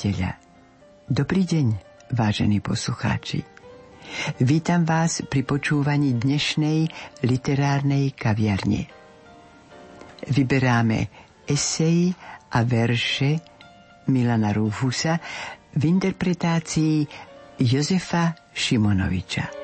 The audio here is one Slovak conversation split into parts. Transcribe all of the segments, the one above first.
Nedeľa. Dobrý deň, vážení poslucháči. Vítam vás pri počúvaní dnešnej literárnej kaviarne. Vyberáme esej a verše Milana Rúfusa v interpretácii Jozefa Šimonoviča.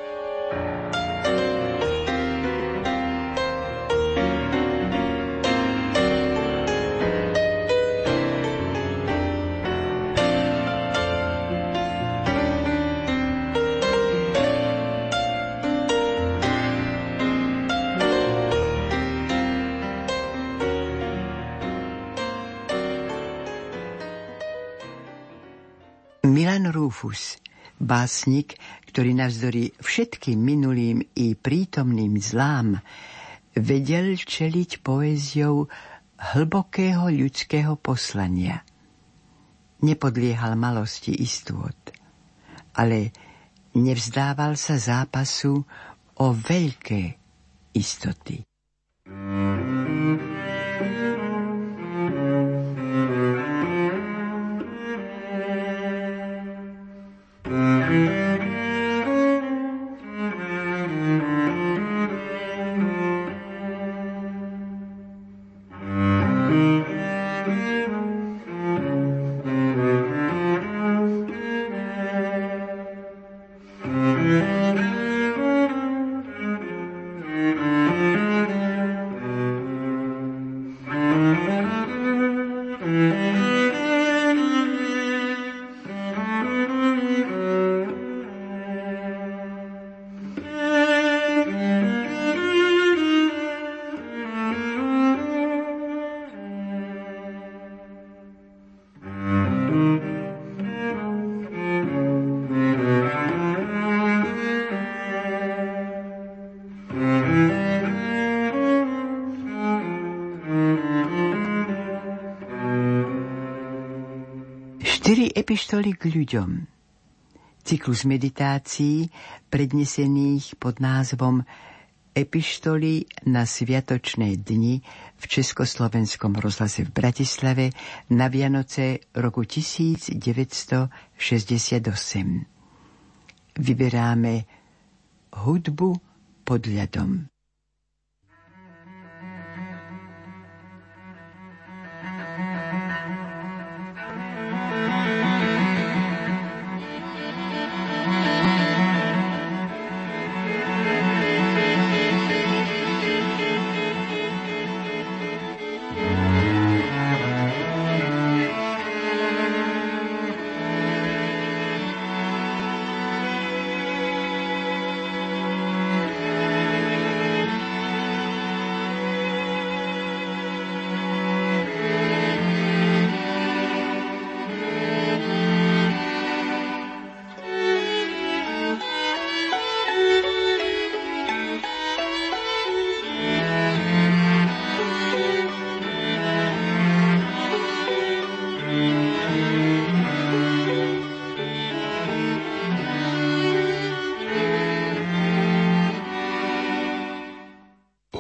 Rufus, básnik, ktorý navzdory všetkým minulým i prítomným zlám vedel čeliť poéziou hlbokého ľudského poslania. Nepodliehal malosti istôt, ale nevzdával sa zápasu o veľké istoty. Epištoly k ľuďom. Cyklus meditácií prednesených pod názvom Epištoly na sviatočné dni v Československom rozhlase v Bratislave na Vianoce roku 1968. Vyberáme hudbu pod ľadom.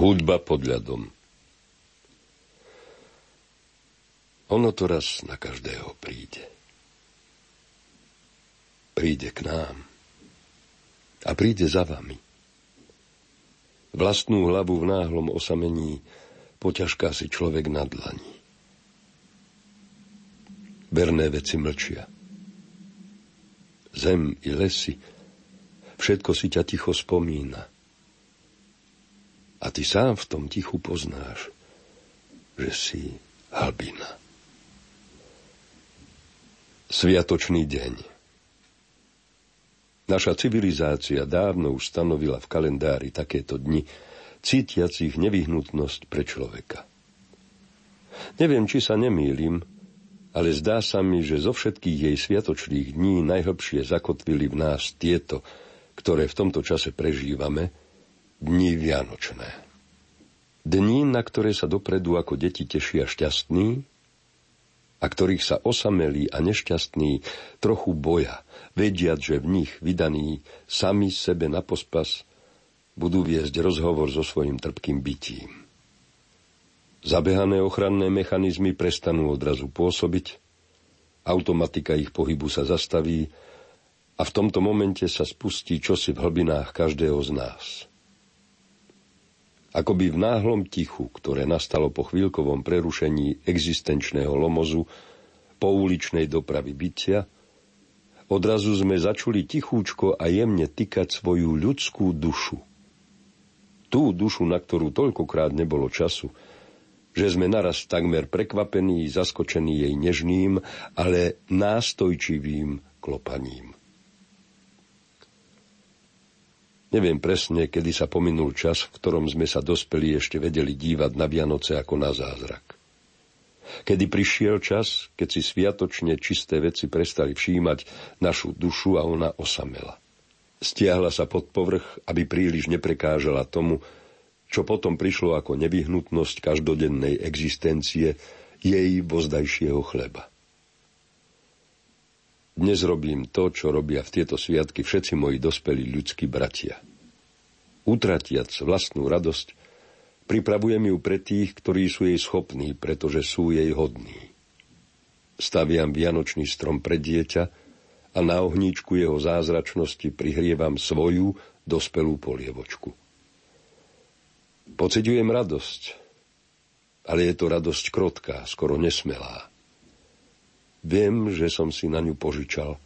Hudba pod ľadom Ono to raz na každého príde. Príde k nám. A príde za vami. Vlastnú hlavu v náhlom osamení poťažká si človek na dlani. Verné veci mlčia. Zem i lesy, všetko si ťa ticho spomína – a ty sám v tom tichu poznáš, že si halbina. Sviatočný deň. Naša civilizácia dávno už stanovila v kalendári takéto dni, cítiacich nevyhnutnosť pre človeka. Neviem, či sa nemýlim, ale zdá sa mi, že zo všetkých jej sviatočných dní najhlbšie zakotvili v nás tieto, ktoré v tomto čase prežívame, dní Vianočné. Dní, na ktoré sa dopredu ako deti tešia šťastní a ktorých sa osamelí a nešťastní trochu boja, vediať, že v nich vydaní sami sebe na pospas budú viesť rozhovor so svojim trpkým bytím. Zabehané ochranné mechanizmy prestanú odrazu pôsobiť, automatika ich pohybu sa zastaví a v tomto momente sa spustí čosi v hlbinách každého z nás. Akoby v náhlom tichu, ktoré nastalo po chvíľkovom prerušení existenčného lomozu, po uličnej dopravy bytia, odrazu sme začuli tichúčko a jemne tykať svoju ľudskú dušu. Tú dušu, na ktorú toľkokrát nebolo času, že sme naraz takmer prekvapení, zaskočení jej nežným, ale nástojčivým klopaním. Neviem presne, kedy sa pominul čas, v ktorom sme sa dospeli ešte vedeli dívať na Vianoce ako na zázrak. Kedy prišiel čas, keď si sviatočne čisté veci prestali všímať našu dušu a ona osamela. Stiahla sa pod povrch, aby príliš neprekážala tomu, čo potom prišlo ako nevyhnutnosť každodennej existencie jej vozdajšieho chleba. Dnes robím to, čo robia v tieto sviatky všetci moji dospelí ľudskí bratia. Utratiac vlastnú radosť, pripravujem ju pre tých, ktorí sú jej schopní, pretože sú jej hodní. Staviam vianočný strom pre dieťa a na ohníčku jeho zázračnosti prihrievam svoju dospelú polievočku. Pociťujem radosť, ale je to radosť krotká, skoro nesmelá. Viem, že som si na ňu požičal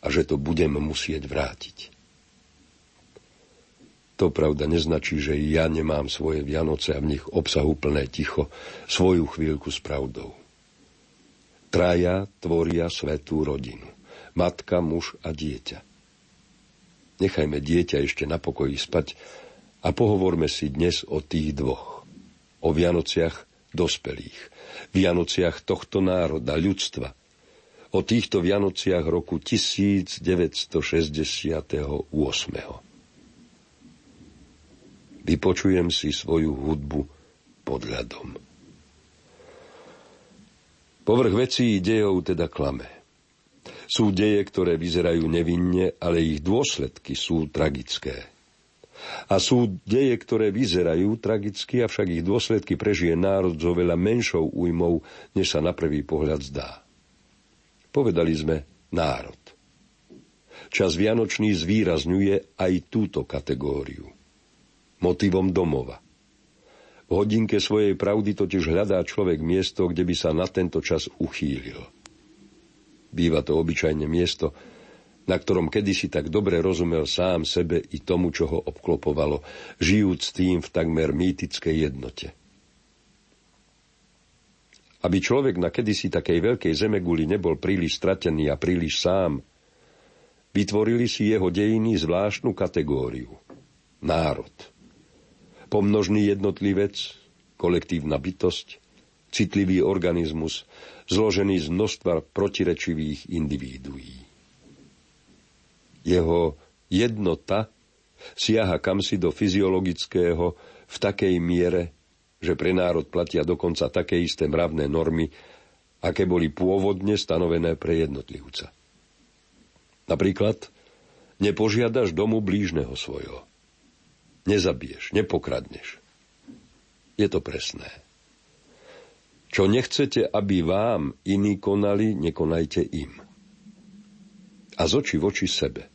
a že to budem musieť vrátiť. To pravda neznačí, že ja nemám svoje Vianoce a v nich obsahu plné ticho, svoju chvíľku s pravdou. Traja tvoria svetú rodinu. Matka, muž a dieťa. Nechajme dieťa ešte na pokoji spať a pohovorme si dnes o tých dvoch. O Vianociach dospelých Vianociach tohto národa, ľudstva. O týchto Vianociach roku 1968. Vypočujem si svoju hudbu pod ľadom. Povrch vecí dejov teda klame. Sú deje, ktoré vyzerajú nevinne, ale ich dôsledky sú tragické. A sú deje, ktoré vyzerajú tragicky, avšak ich dôsledky prežije národ s oveľa menšou újmou, než sa na prvý pohľad zdá. Povedali sme národ. Čas Vianočný zvýrazňuje aj túto kategóriu. Motivom domova. V hodinke svojej pravdy totiž hľadá človek miesto, kde by sa na tento čas uchýlil. Býva to obyčajne miesto, na ktorom kedysi tak dobre rozumel sám sebe i tomu, čo ho obklopovalo, žijúc tým v takmer mýtickej jednote. Aby človek na kedysi takej veľkej zemeguli nebol príliš stratený a príliš sám, vytvorili si jeho dejiny zvláštnu kategóriu. Národ. Pomnožný jednotlivec, kolektívna bytosť, citlivý organizmus, zložený z množstva protirečivých individuí. Jeho jednota siaha kamsi do fyziologického v takej miere, že pre národ platia dokonca také isté mravné normy, aké boli pôvodne stanovené pre jednotlivca. Napríklad, nepožiadaš domu blížneho svojho. Nezabiješ, nepokradneš. Je to presné. Čo nechcete, aby vám iní konali, nekonajte im. A z oči v oči sebe.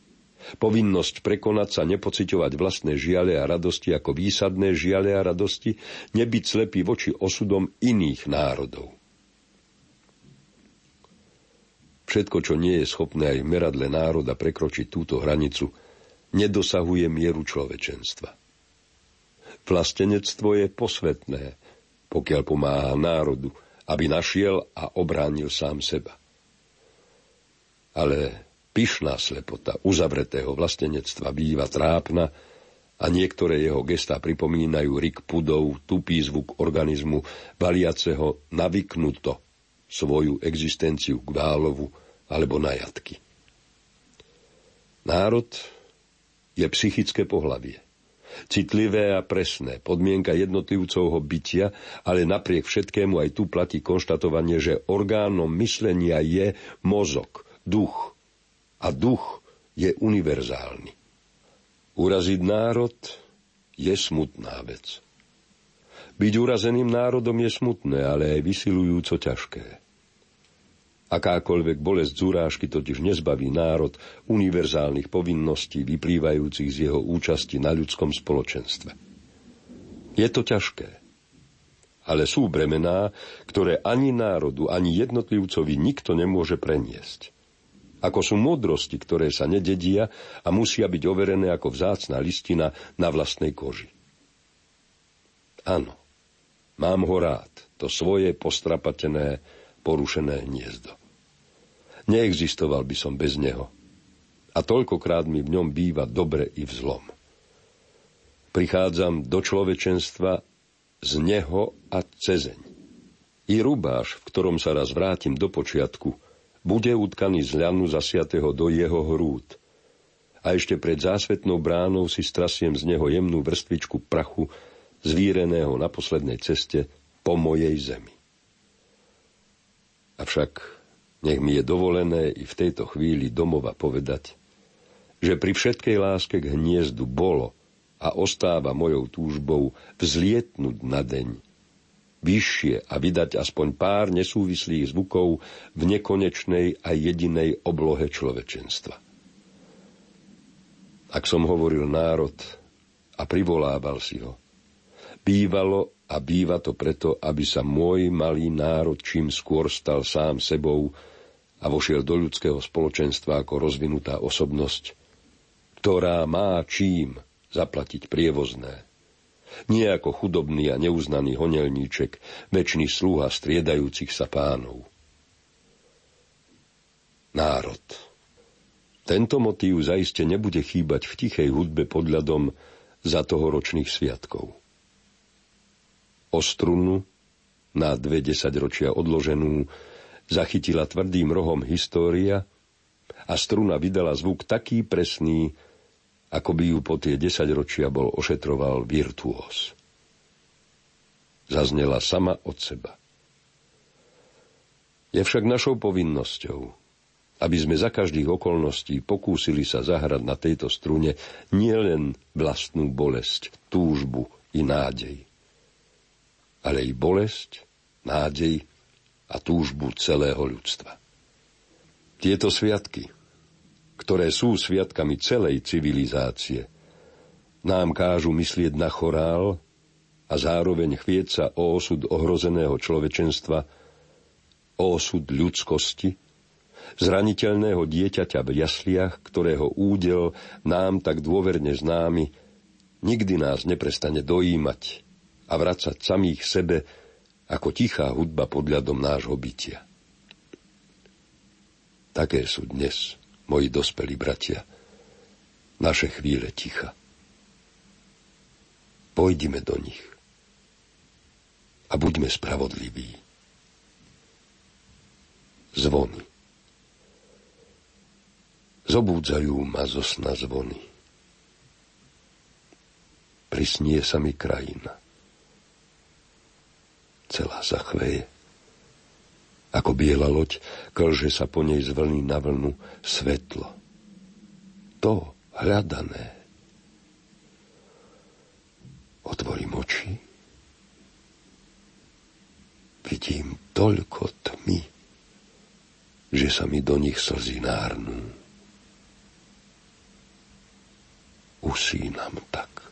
Povinnosť prekonať sa, nepociťovať vlastné žiale a radosti ako výsadné žiale a radosti, nebyť slepý voči osudom iných národov. Všetko, čo nie je schopné aj v meradle národa prekročiť túto hranicu, nedosahuje mieru človečenstva. Vlastenectvo je posvetné, pokiaľ pomáha národu, aby našiel a obránil sám seba. Ale Pyšná slepota uzavretého vlastenectva býva trápna a niektoré jeho gestá pripomínajú rik pudov, tupý zvuk organizmu, valiaceho navyknuto svoju existenciu k válovu alebo na jatky. Národ je psychické pohlavie. Citlivé a presné, podmienka jednotlivcovho bytia, ale napriek všetkému aj tu platí konštatovanie, že orgánom myslenia je mozog, duch. A duch je univerzálny. Uraziť národ je smutná vec. Byť urazeným národom je smutné, ale aj vysilujúco ťažké. Akákoľvek bolesť z urážky totiž nezbaví národ univerzálnych povinností vyplývajúcich z jeho účasti na ľudskom spoločenstve. Je to ťažké, ale sú bremená, ktoré ani národu, ani jednotlivcovi nikto nemôže preniesť. Ako sú múdrosti, ktoré sa nededia a musia byť overené ako vzácná listina na vlastnej koži. Áno, mám ho rád, to svoje postrapatené, porušené hniezdo. Neexistoval by som bez neho. A toľkokrát mi v ňom býva dobre i v zlom. Prichádzam do človečenstva z neho a cezeň. I rubáš, v ktorom sa raz vrátim do počiatku, bude utkaný z ľanu zasiatého do jeho hrúd. A ešte pred zásvetnou bránou si strasiem z neho jemnú vrstvičku prachu, zvíreného na poslednej ceste po mojej zemi. Avšak nech mi je dovolené i v tejto chvíli domova povedať, že pri všetkej láske k hniezdu bolo a ostáva mojou túžbou vzlietnúť na deň, vyššie a vydať aspoň pár nesúvislých zvukov v nekonečnej a jedinej oblohe človečenstva. Ak som hovoril národ a privolával si ho, bývalo a býva to preto, aby sa môj malý národ čím skôr stal sám sebou a vošiel do ľudského spoločenstva ako rozvinutá osobnosť, ktorá má čím zaplatiť prievozné. Nie ako chudobný a neuznaný honelníček, väčší sluha striedajúcich sa pánov. Národ. Tento motív zaiste nebude chýbať v tichej hudbe podľadom za tohoročných sviatkov strunu, na dve desaťročia odloženú, zachytila tvrdým rohom história a struna vydala zvuk taký presný, ako by ju po tie desaťročia bol ošetroval virtuós. Zaznela sama od seba. Je však našou povinnosťou, aby sme za každých okolností pokúsili sa zahrať na tejto strune nielen vlastnú bolesť, túžbu i nádej, ale i bolesť, nádej a túžbu celého ľudstva. Tieto sviatky, ktoré sú sviatkami celej civilizácie, nám kážu myslieť na chorál a zároveň chvieť sa o osud ohrozeného človečenstva, o osud ľudskosti, zraniteľného dieťaťa v jasliach, ktorého údel nám tak dôverne známy, nikdy nás neprestane dojímať a vracať samých sebe ako tichá hudba pod ľadom nášho bytia. Také sú dnes, moji dospelí bratia, naše chvíle ticha. Pojdime do nich a buďme spravodliví. Zvony. Zobúdzajú ma zo sna zvony. Prisnie sa mi krajina celá zachveje. Ako biela loď, klže sa po nej z vlny na vlnu svetlo. To hľadané. Otvorím oči. Vidím toľko tmy, že sa mi do nich slzy nárnú. Usínam tak.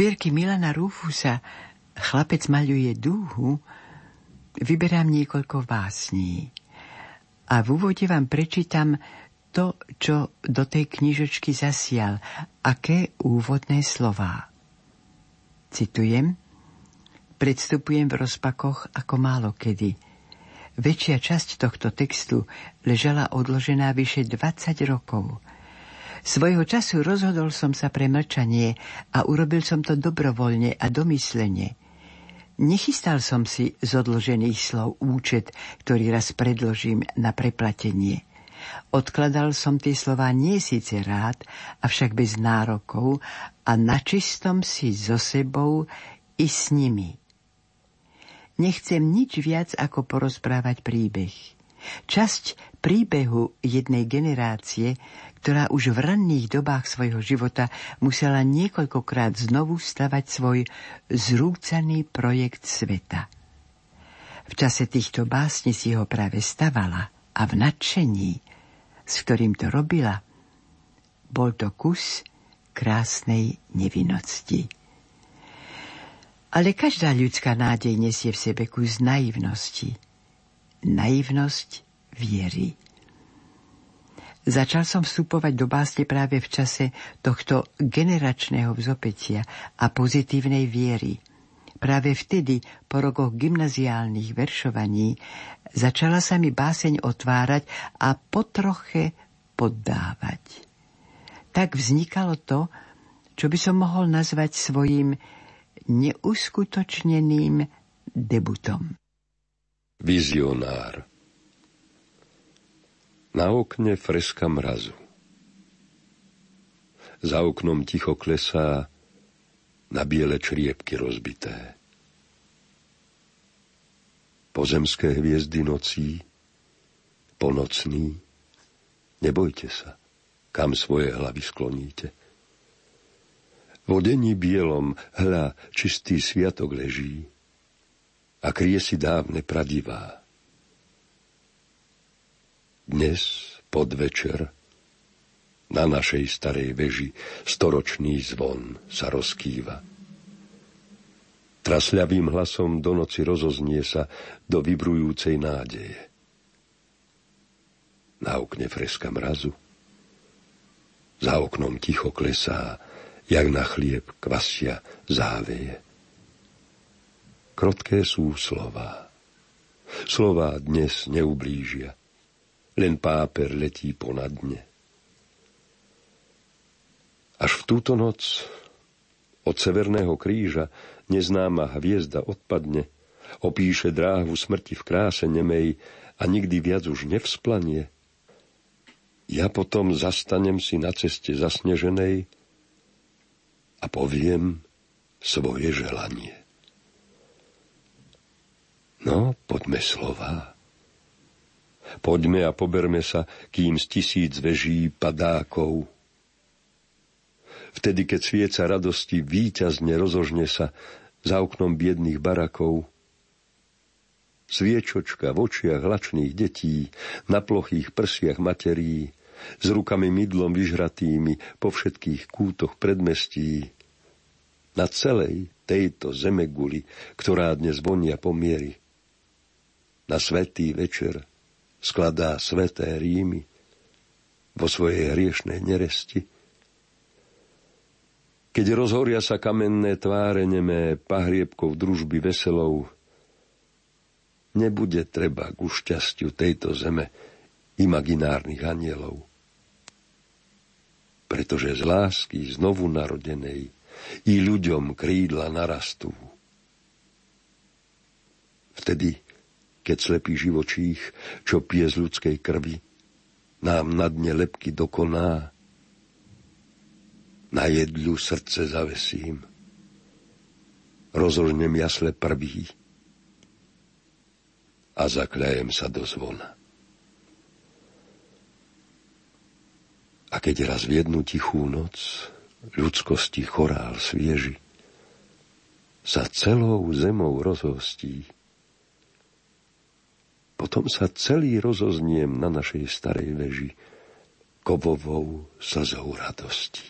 Zbierky Milana Rufusa Chlapec maľuje dúhu vyberám niekoľko básní. A v úvode vám prečítam to, čo do tej knižočky zasial, aké úvodné slová. Citujem, predstupujem v rozpakoch ako málo kedy. Väčšia časť tohto textu ležala odložená vyše 20 rokov – Svojho času rozhodol som sa pre mlčanie a urobil som to dobrovoľne a domyslene. Nechystal som si z odložených slov účet, ktorý raz predložím na preplatenie. Odkladal som tie slova nie síce rád, avšak bez nárokov a načistom si so sebou i s nimi. Nechcem nič viac ako porozprávať príbeh. Časť príbehu jednej generácie, ktorá už v ranných dobách svojho života musela niekoľkokrát znovu stavať svoj zrúcaný projekt sveta. V čase týchto básni si ho práve stavala a v nadšení, s ktorým to robila, bol to kus krásnej nevinnosti. Ale každá ľudská nádej nesie v sebe kus naivnosti. Naivnosť viery. Začal som vstupovať do básne práve v čase tohto generačného vzopetia a pozitívnej viery. Práve vtedy, po rokoch gymnaziálnych veršovaní, začala sa mi báseň otvárať a potroche poddávať. Tak vznikalo to, čo by som mohol nazvať svojim neuskutočneným debutom. Vizionár Na okne freska mrazu. Za oknom ticho klesá na biele čriepky rozbité. Pozemské hviezdy nocí, ponocný, nebojte sa, kam svoje hlavy skloníte. V odení bielom, hľa, čistý sviatok leží a krie si dávne pradivá. Dnes, podvečer, na našej starej veži storočný zvon sa rozkýva. Trasľavým hlasom do noci rozoznie sa do vibrujúcej nádeje. Na okne freska mrazu. Za oknom ticho klesá jak na chlieb kvasia záveje. Krotké sú slova. Slova dnes neublížia. Len páper letí ponad dne. Až v túto noc od Severného kríža neznáma hviezda odpadne, opíše dráhu smrti v kráse nemej a nikdy viac už nevsplanie. Ja potom zastanem si na ceste zasneženej, a poviem svoje želanie. No, poďme slova. Poďme a poberme sa, kým z tisíc veží padákov. Vtedy, keď svieca radosti výťazne rozožne sa za oknom biedných barakov, Sviečočka v očiach lačných detí, na plochých prsiach materí, s rukami mydlom vyžratými po všetkých kútoch predmestí, na celej tejto zemeguli, ktorá dnes vonia pomiery. Na svetý večer skladá sveté rímy vo svojej hriešnej neresti. Keď rozhoria sa kamenné tváre nemé pahriebkov družby veselou, nebude treba ku šťastiu tejto zeme imaginárnych anielov pretože z lásky znovu narodenej i ľuďom krídla narastú. Vtedy, keď slepý živočích, čo pije z ľudskej krvi, nám na dne lepky dokoná, na jedľu srdce zavesím. Rozožnem jasle prvý a zakľajem sa do zvona. A keď raz v jednu tichú noc ľudskosti chorál svieži sa celou zemou rozhostí, potom sa celý rozozniem na našej starej veži kovovou slzou radosti.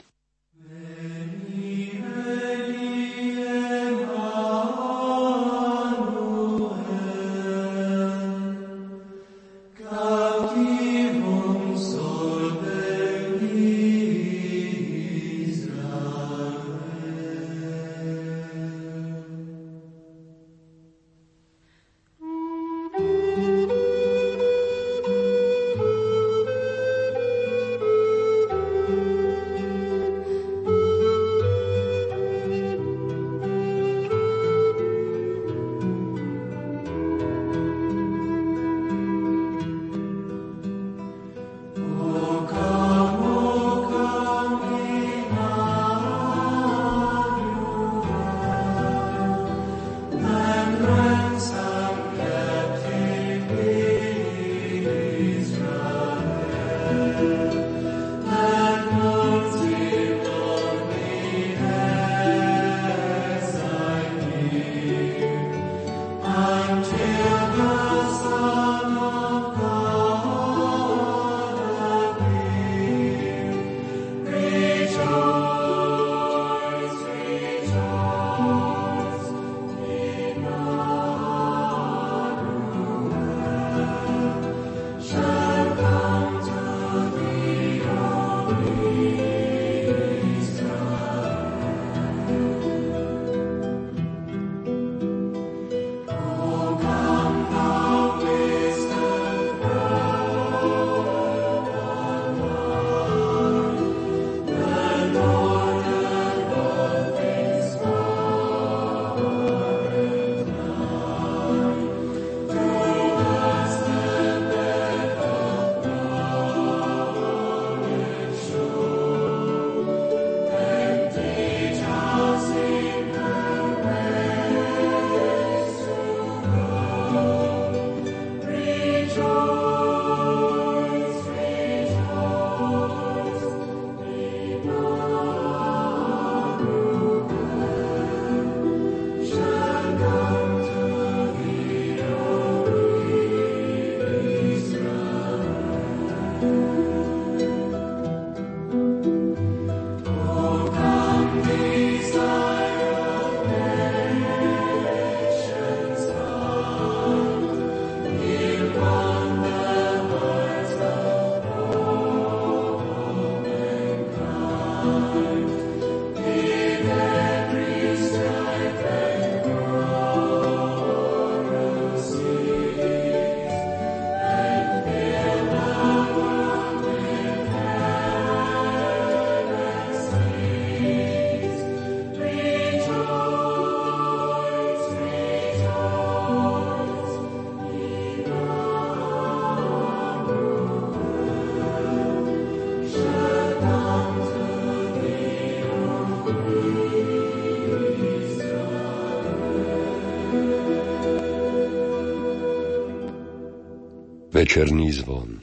Večerný zvon.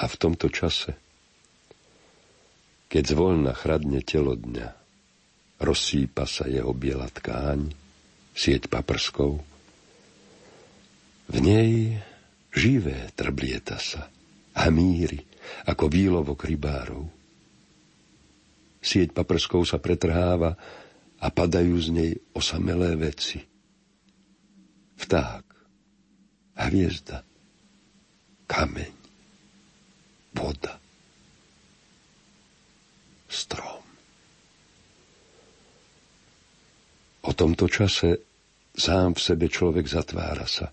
A v tomto čase, keď zvolna chradne telo dňa, rozsýpa sa jeho biela tkáň, sieť paprskov, v nej živé trblieta sa a míri ako výlovok rybárov. Sieť paprskov sa pretrháva a padajú z nej osamelé veci. Vták, hviezda, kameň, voda, strom. O tomto čase sám v sebe človek zatvára sa.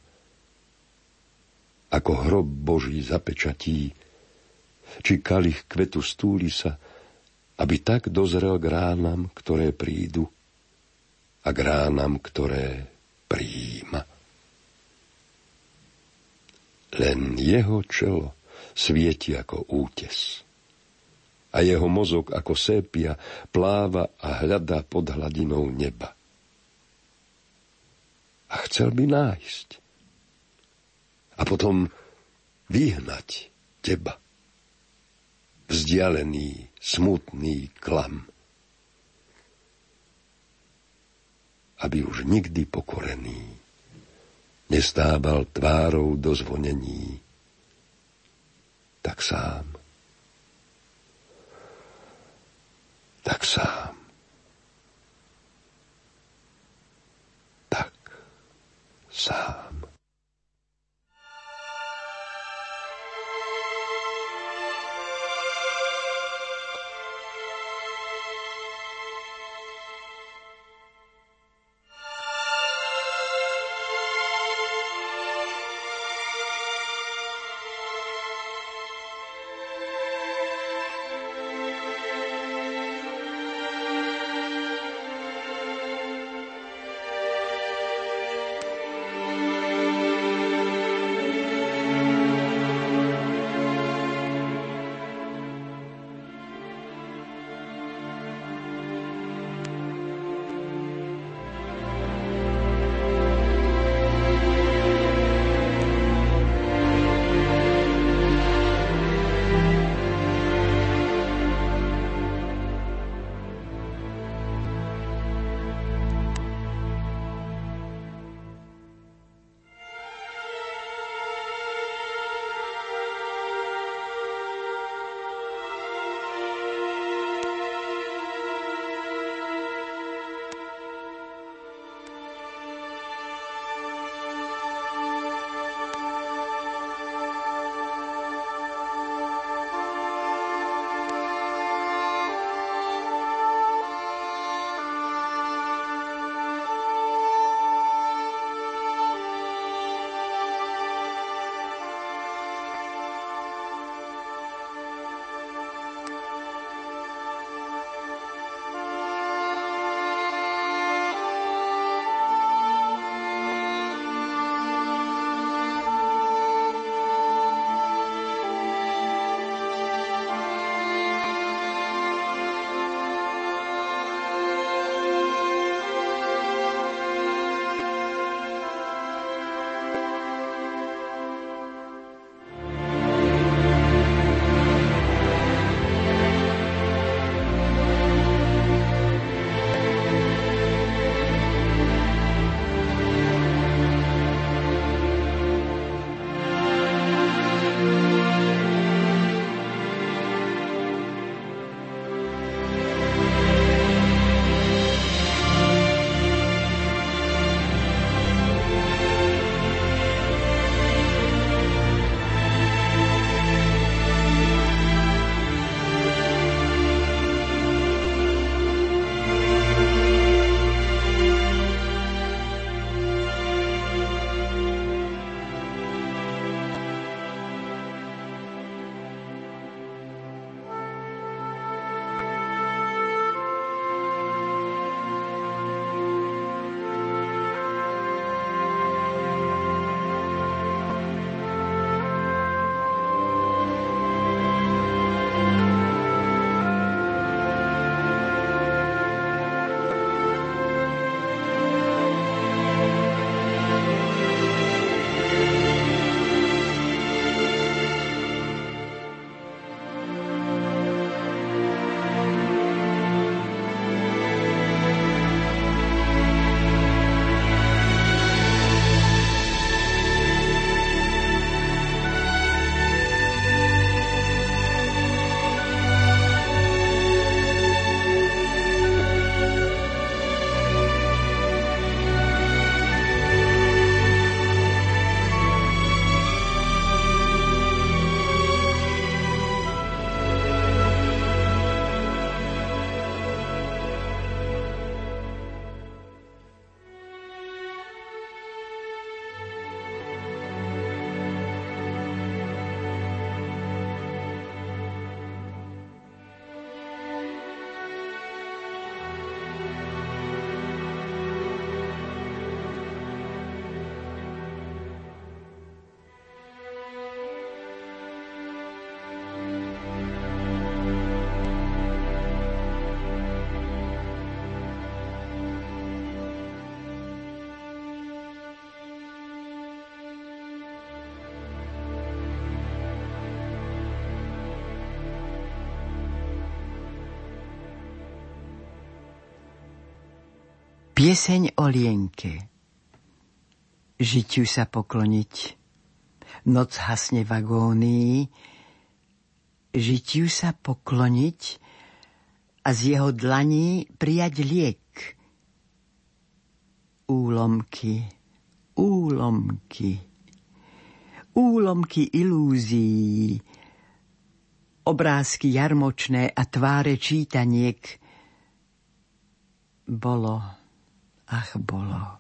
Ako hrob Boží zapečatí, či kalich kvetu stúli sa, aby tak dozrel k ránam, ktoré prídu a k ránam, ktoré prijíma. Len jeho čelo svieti ako útes. A jeho mozog ako sépia pláva a hľadá pod hladinou neba. A chcel by nájsť. A potom vyhnať teba. Vzdialený, smutný klam. Aby už nikdy pokorený nestával tvárou do zvonení, tak sám, tak sám, tak sám. Pieseň o lienke. Žiťu sa pokloniť. Noc hasne v agónii Žiťu sa pokloniť a z jeho dlaní prijať liek. Úlomky, úlomky, úlomky ilúzií, obrázky jarmočné a tváre čítaniek. Bolo, ach bolo.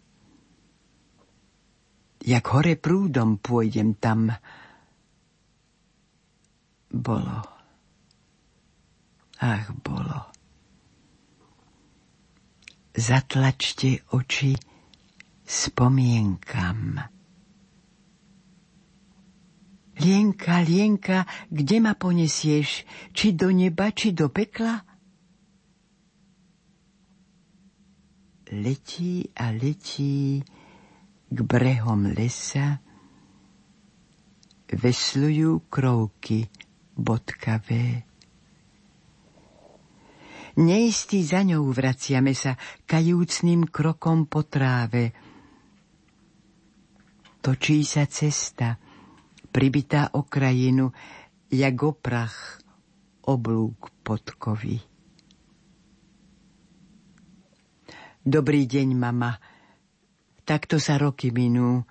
Jak hore prúdom pôjdem tam, bolo, ach bolo zatlačte oči spomienkam. Lienka, Lienka, kde ma ponesieš? Či do neba, či do pekla? Letí a letí k brehom lesa, veslujú krouky bodkavé. Neistý za ňou vraciame sa kajúcným krokom po tráve. Točí sa cesta, pribitá o krajinu, jak oprach oblúk podkovy. Dobrý deň, mama. Takto sa roky minú.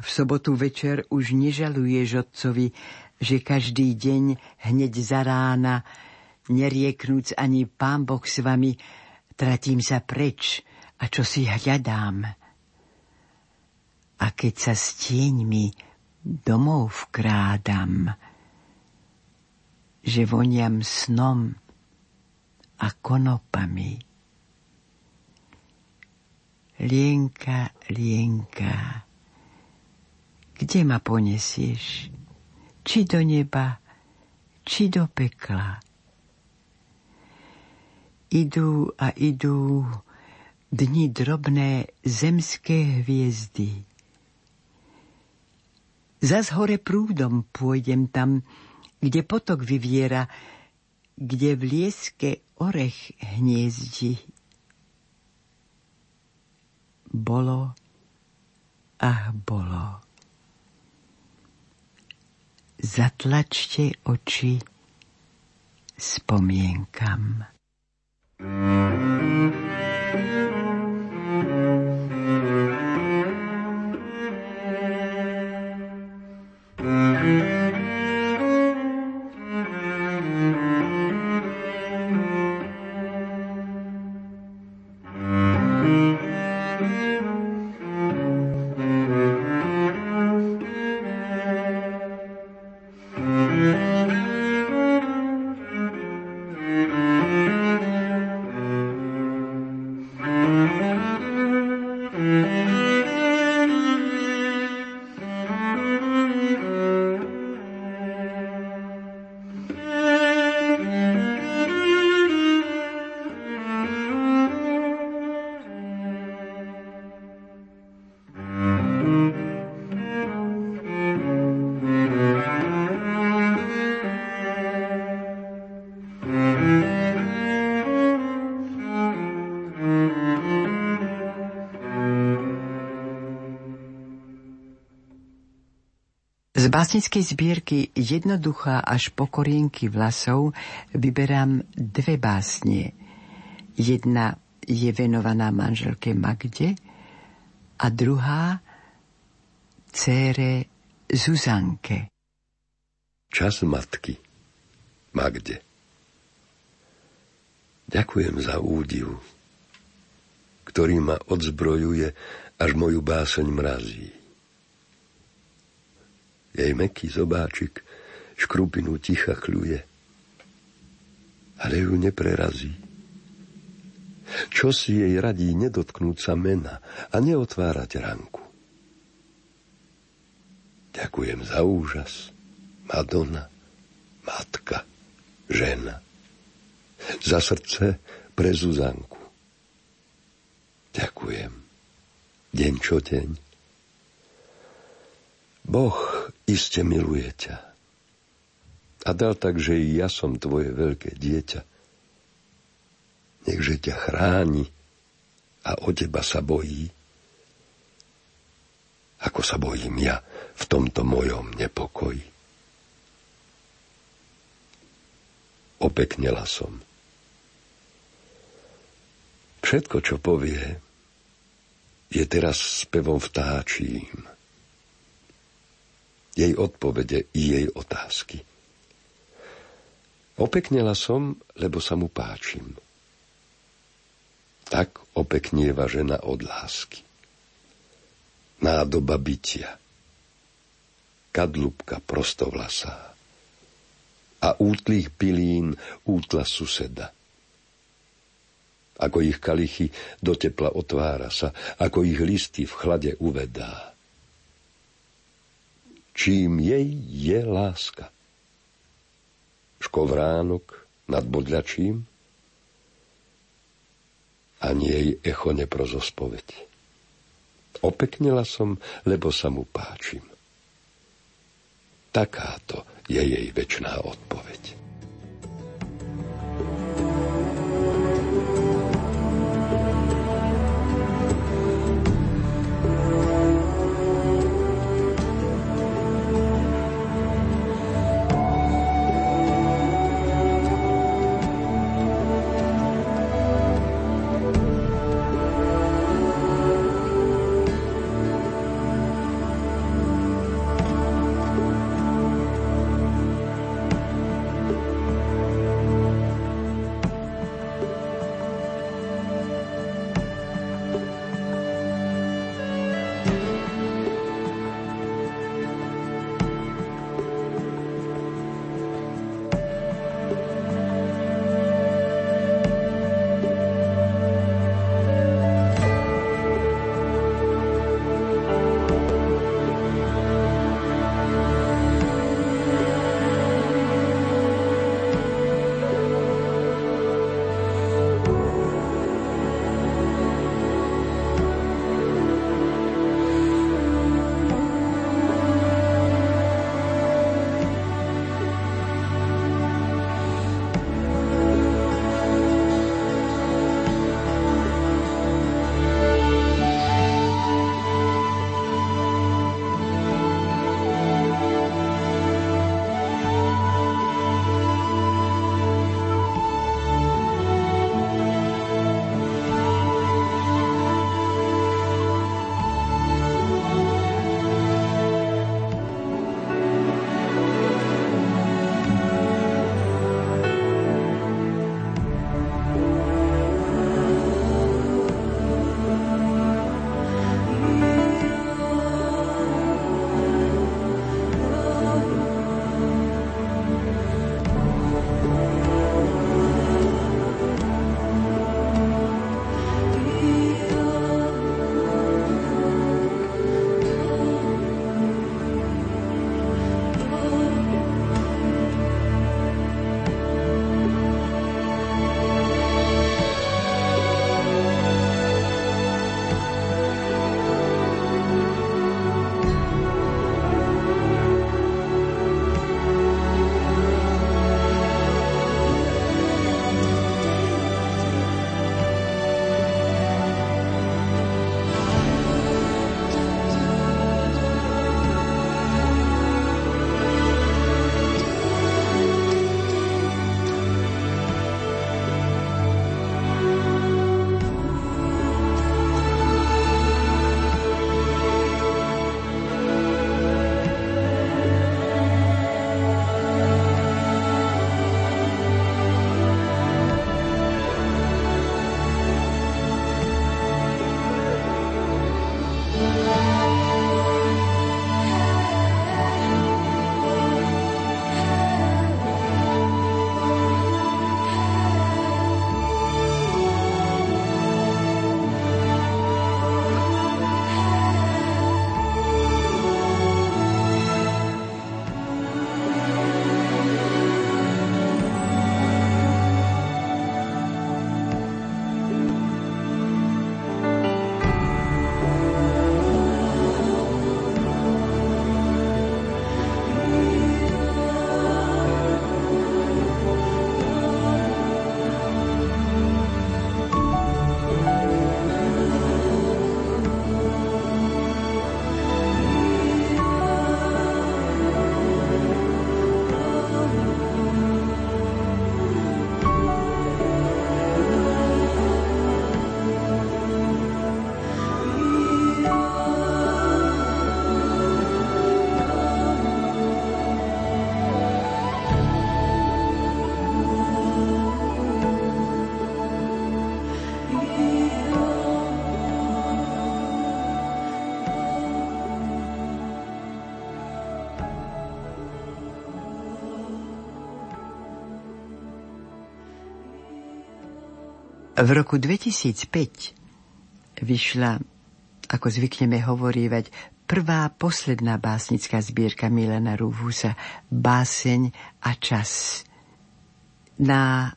V sobotu večer už nežaluješ otcovi, že každý deň hneď za rána nerieknúc ani pán Boh s vami, tratím sa preč a čo si hľadám. A keď sa s tieňmi domov vkrádam, že voniam snom a konopami. Lienka, Lienka, kde ma ponesieš? Či do neba, či do pekla? Idú a idú dni drobné zemské hviezdy. Zas hore prúdom pôjdem tam, kde potok vyviera, kde v lieske orech hniezdi. Bolo, ach bolo. Zatlačte oči spomienkam. Música básnickej zbierky Jednoduchá až po korienky vlasov vyberám dve básne. Jedna je venovaná manželke Magde a druhá cére Zuzanke. Čas matky Magde. Ďakujem za údiv, ktorý ma odzbrojuje, až moju báseň mrazí jej meký zobáčik škrupinu ticha kľuje, ale ju neprerazí. Čo si jej radí nedotknúť sa mena a neotvárať ranku. Ďakujem za úžas, Madonna, matka, žena, za srdce pre Zuzanku. Ďakujem, deň čo deň. Boh iste miluje ťa. A dal tak, že i ja som tvoje veľké dieťa. Nechže ťa chráni a o teba sa bojí, ako sa bojím ja v tomto mojom nepokoji. Opeknela som. Všetko, čo povie, je teraz spevom vtáčím. Jej odpovede i jej otázky. Opeknela som, lebo sa mu páčim. Tak opeknieva žena od lásky. Nádoba bytia. Kadlubka prostovlasá. A útlých pilín útla suseda. Ako ich kalichy do tepla otvára sa, ako ich listy v chlade uvedá. Čím jej je láska? Škovránok nad bodľačím? ani jej echo neprozospoveď. Opeknila som, lebo sa mu páčim. Takáto je jej väčšiná odpoveď. Lord. V roku 2005 vyšla, ako zvykneme hovorívať, prvá posledná básnická zbierka Milana Rúfusa Báseň a čas. Na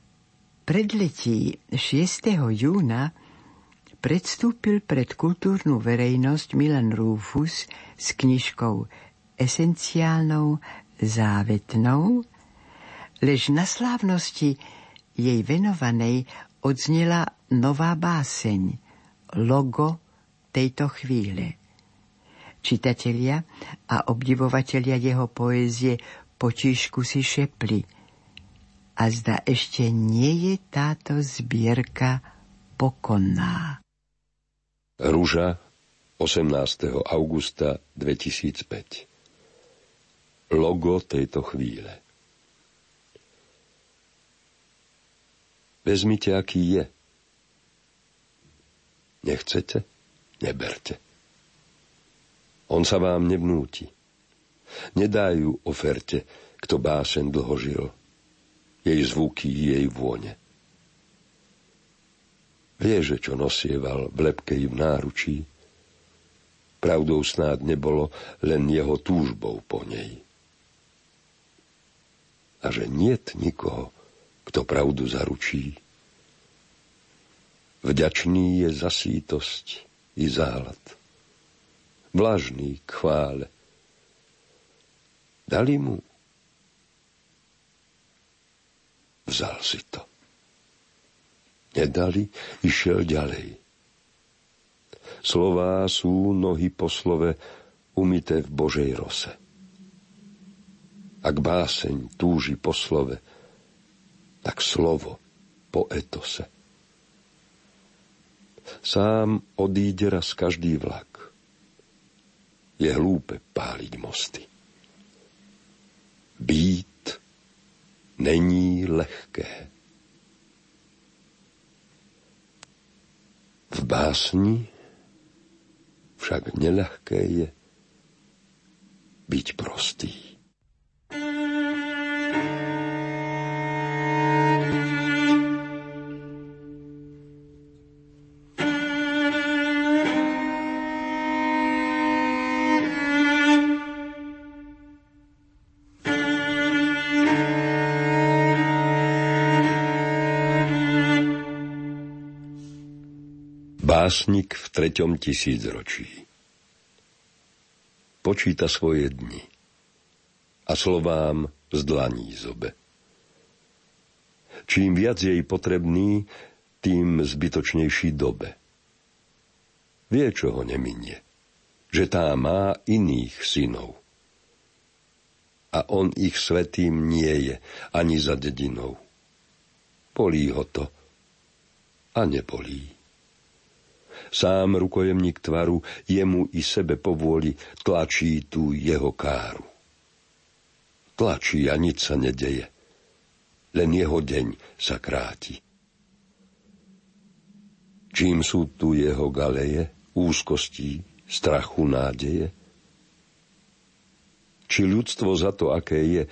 predletí 6. júna predstúpil pred kultúrnu verejnosť Milan Rúfus s knižkou esenciálnou, závetnou, lež na slávnosti jej venovanej odznela nová báseň, logo tejto chvíle. Čitatelia a obdivovatelia jeho poézie potíšku si šepli. A zda ešte nie je táto zbierka pokonná. Rúža 18. augusta 2005 Logo tejto chvíle Vezmite, aký je. Nechcete? Neberte. On sa vám nevnúti. Nedajú oferte, kto básen dlho žil. Jej zvuky, jej vône. Vie, že čo nosieval v lepke i v náručí. Pravdou snáď nebolo len jeho túžbou po nej. A že niet nikoho, kto pravdu zaručí. Vďačný je za sítosť i záhlad. Vlažný k chvále. Dali mu. Vzal si to. Nedali, išiel ďalej. Slová sú nohy po slove umité v Božej rose. Ak báseň túži po slove, tak slovo po etose. Sám odíde raz každý vlak. Je hlúpe páliť mosty. Být není lehké. V básni však nelehké je byť prostý. Básnik v treťom tisícročí. Počíta svoje dni a slovám z dlaní zobe. Čím viac jej potrebný, tým zbytočnejší dobe. Vie, čo ho neminie, že tá má iných synov. A on ich svetým nie je ani za dedinou. Polí ho to a nepolí. Sám rukojemník tvaru jemu i sebe povôli tlačí tú jeho káru. Tlačí a nič sa nedeje. Len jeho deň sa kráti. Čím sú tu jeho galeje, úzkostí, strachu, nádeje? Či ľudstvo za to, aké je,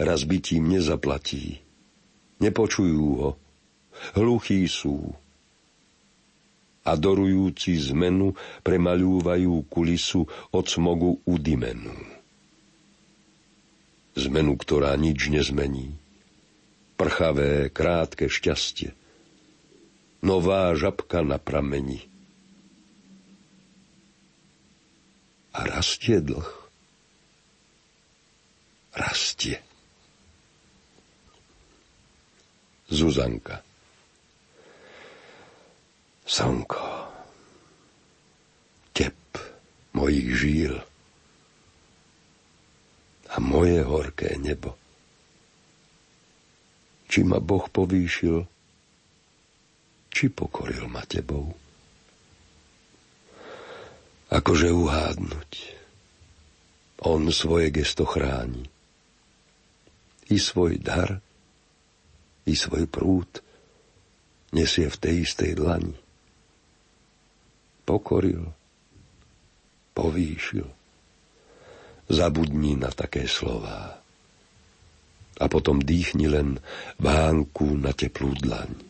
raz bytím nezaplatí? Nepočujú ho, hluchí sú, a dorujúci zmenu premaľúvajú kulisu od smogu udimenú. Zmenu, ktorá nič nezmení. Prchavé, krátke šťastie. Nová žabka na prameni. A rastie dlh. Rastie. Zuzanka Slnko, tep mojich žíl a moje horké nebo. Či ma Boh povýšil, či pokoril ma tebou. Akože uhádnuť. On svoje gesto chráni. I svoj dar, i svoj prúd nesie v tej istej dlani pokoril, povýšil. Zabudni na také slová. A potom dýchni len vánku na teplú dlaň.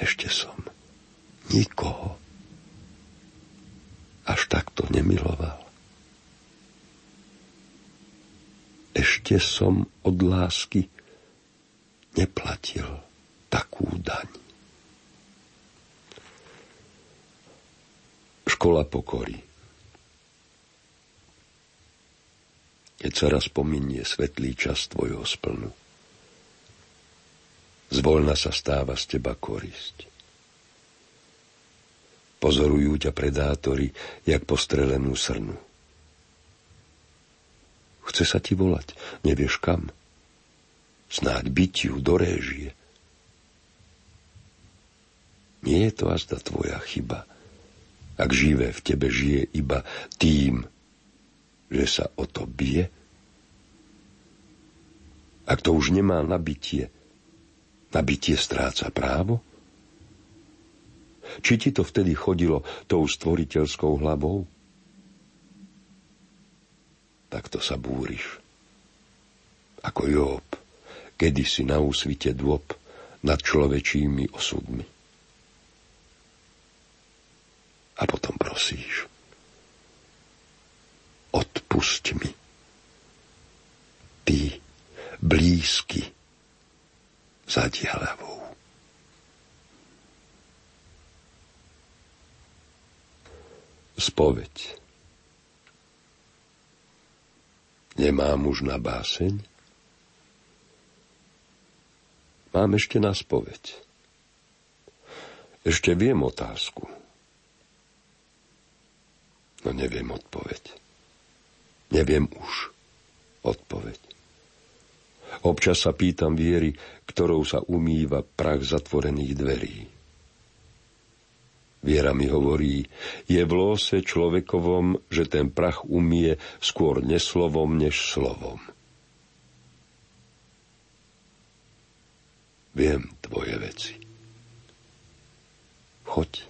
ešte som nikoho až takto nemiloval. Ešte som od lásky neplatil takú daň. Škola pokory. Keď sa raz pominie svetlý čas tvojho splnu, zvolna sa stáva z teba korisť. Pozorujú ťa predátori, jak postrelenú srnu. Chce sa ti volať, nevieš kam. Snáď bytiu do réžie. Nie je to azda tvoja chyba, ak živé v tebe žije iba tým, že sa o to bije? Ak to už nemá nabitie, nabitie stráca právo? Či ti to vtedy chodilo tou stvoriteľskou hlavou? Takto sa búriš. Ako Job, kedysi na úsvite dôb nad človečími osudmi. A potom prosíš. Odpusť mi. Ty, blízky, za dialavou. Spoveď. Nemám už na báseň? Mám ešte na spoveď. Ešte viem otázku. No neviem odpoveď. Neviem už odpoveď. Občas sa pýtam viery, ktorou sa umýva prach zatvorených dverí. Viera mi hovorí, je v lose človekovom, že ten prach umie skôr neslovom než slovom. Viem tvoje veci. Choď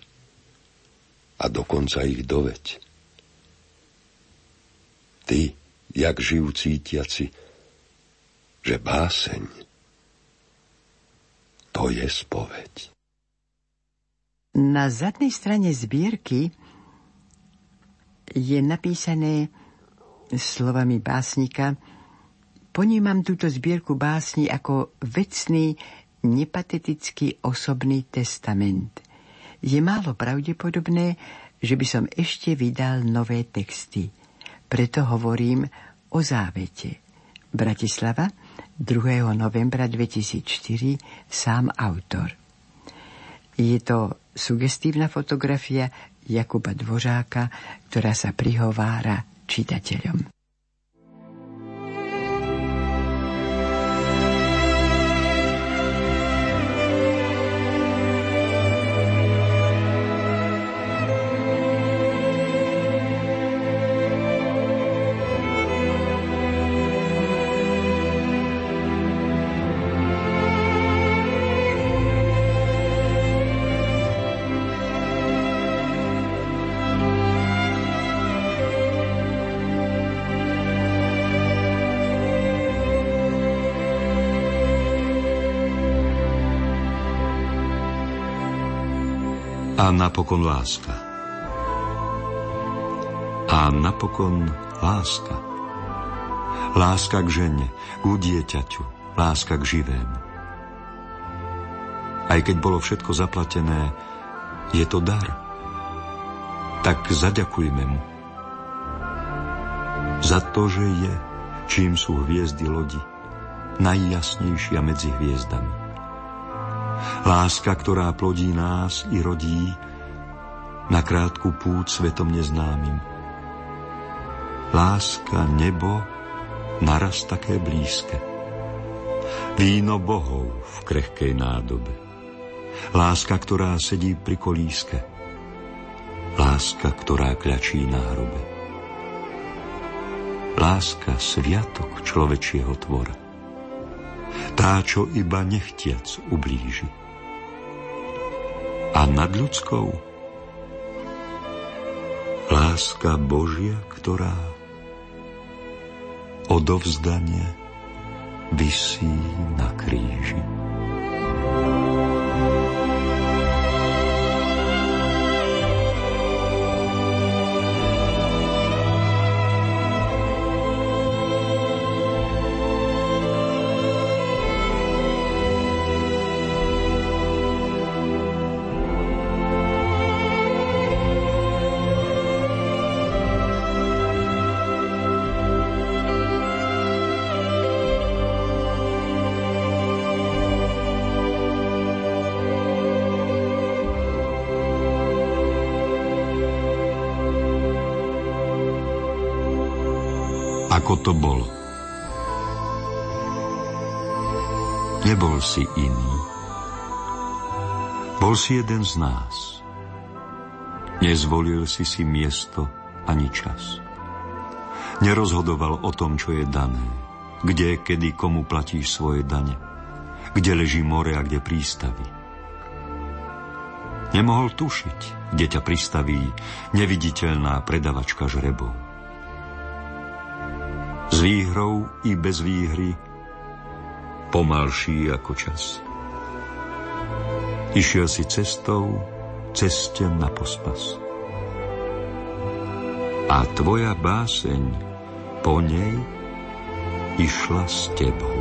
a dokonca ich doveď. Ty, jak žijú cítiaci, že báseň to je spoveď. Na zadnej strane zbierky je napísané slovami básnika Ponímam túto zbierku básni ako vecný, nepatetický osobný testament. Je málo pravdepodobné, že by som ešte vydal nové texty. Preto hovorím o závete. Bratislava, 2. novembra 2004, sám autor. Je to sugestívna fotografia Jakuba Dvořáka, ktorá sa prihovára čitateľom. A napokon láska. A napokon láska. Láska k žene, k dieťaťu, láska k živému. Aj keď bolo všetko zaplatené, je to dar. Tak zaďakujme mu. Za to, že je, čím sú hviezdy lodi, najjasnejšia medzi hviezdami. Láska, ktorá plodí nás i rodí na krátku pút svetom neznámym. Láska nebo naraz také blízke. Víno bohov v krehkej nádobe. Láska, ktorá sedí pri kolíske. Láska, ktorá kľačí na hrobe. Láska sviatok človečieho tvora tá, čo iba nechtiac ublíži. Nad ľudskou láska Božia, ktorá odovzdanie vysí na kríži. To bolo. Nebol si iný. Bol si jeden z nás. Nezvolil si si miesto ani čas. Nerozhodoval o tom, čo je dané, kde, kedy, komu platíš svoje dane, kde leží more a kde prístavy. Nemohol tušiť, kde ťa pristaví neviditeľná predavačka žrebov. S výhrou i bez výhry, pomalší ako čas. Išiel si cestou, ceste na pospas. A tvoja báseň po nej išla s tebou.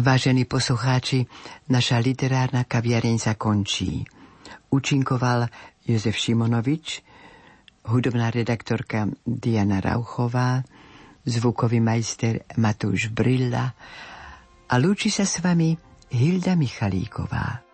Vážení poslucháči, naša literárna kaviareň sa končí. Učinkoval Jozef Šimonovič, hudobná redaktorka Diana Rauchová, zvukový majster Matúš Brilla a lúči sa s vami Hilda Michalíková.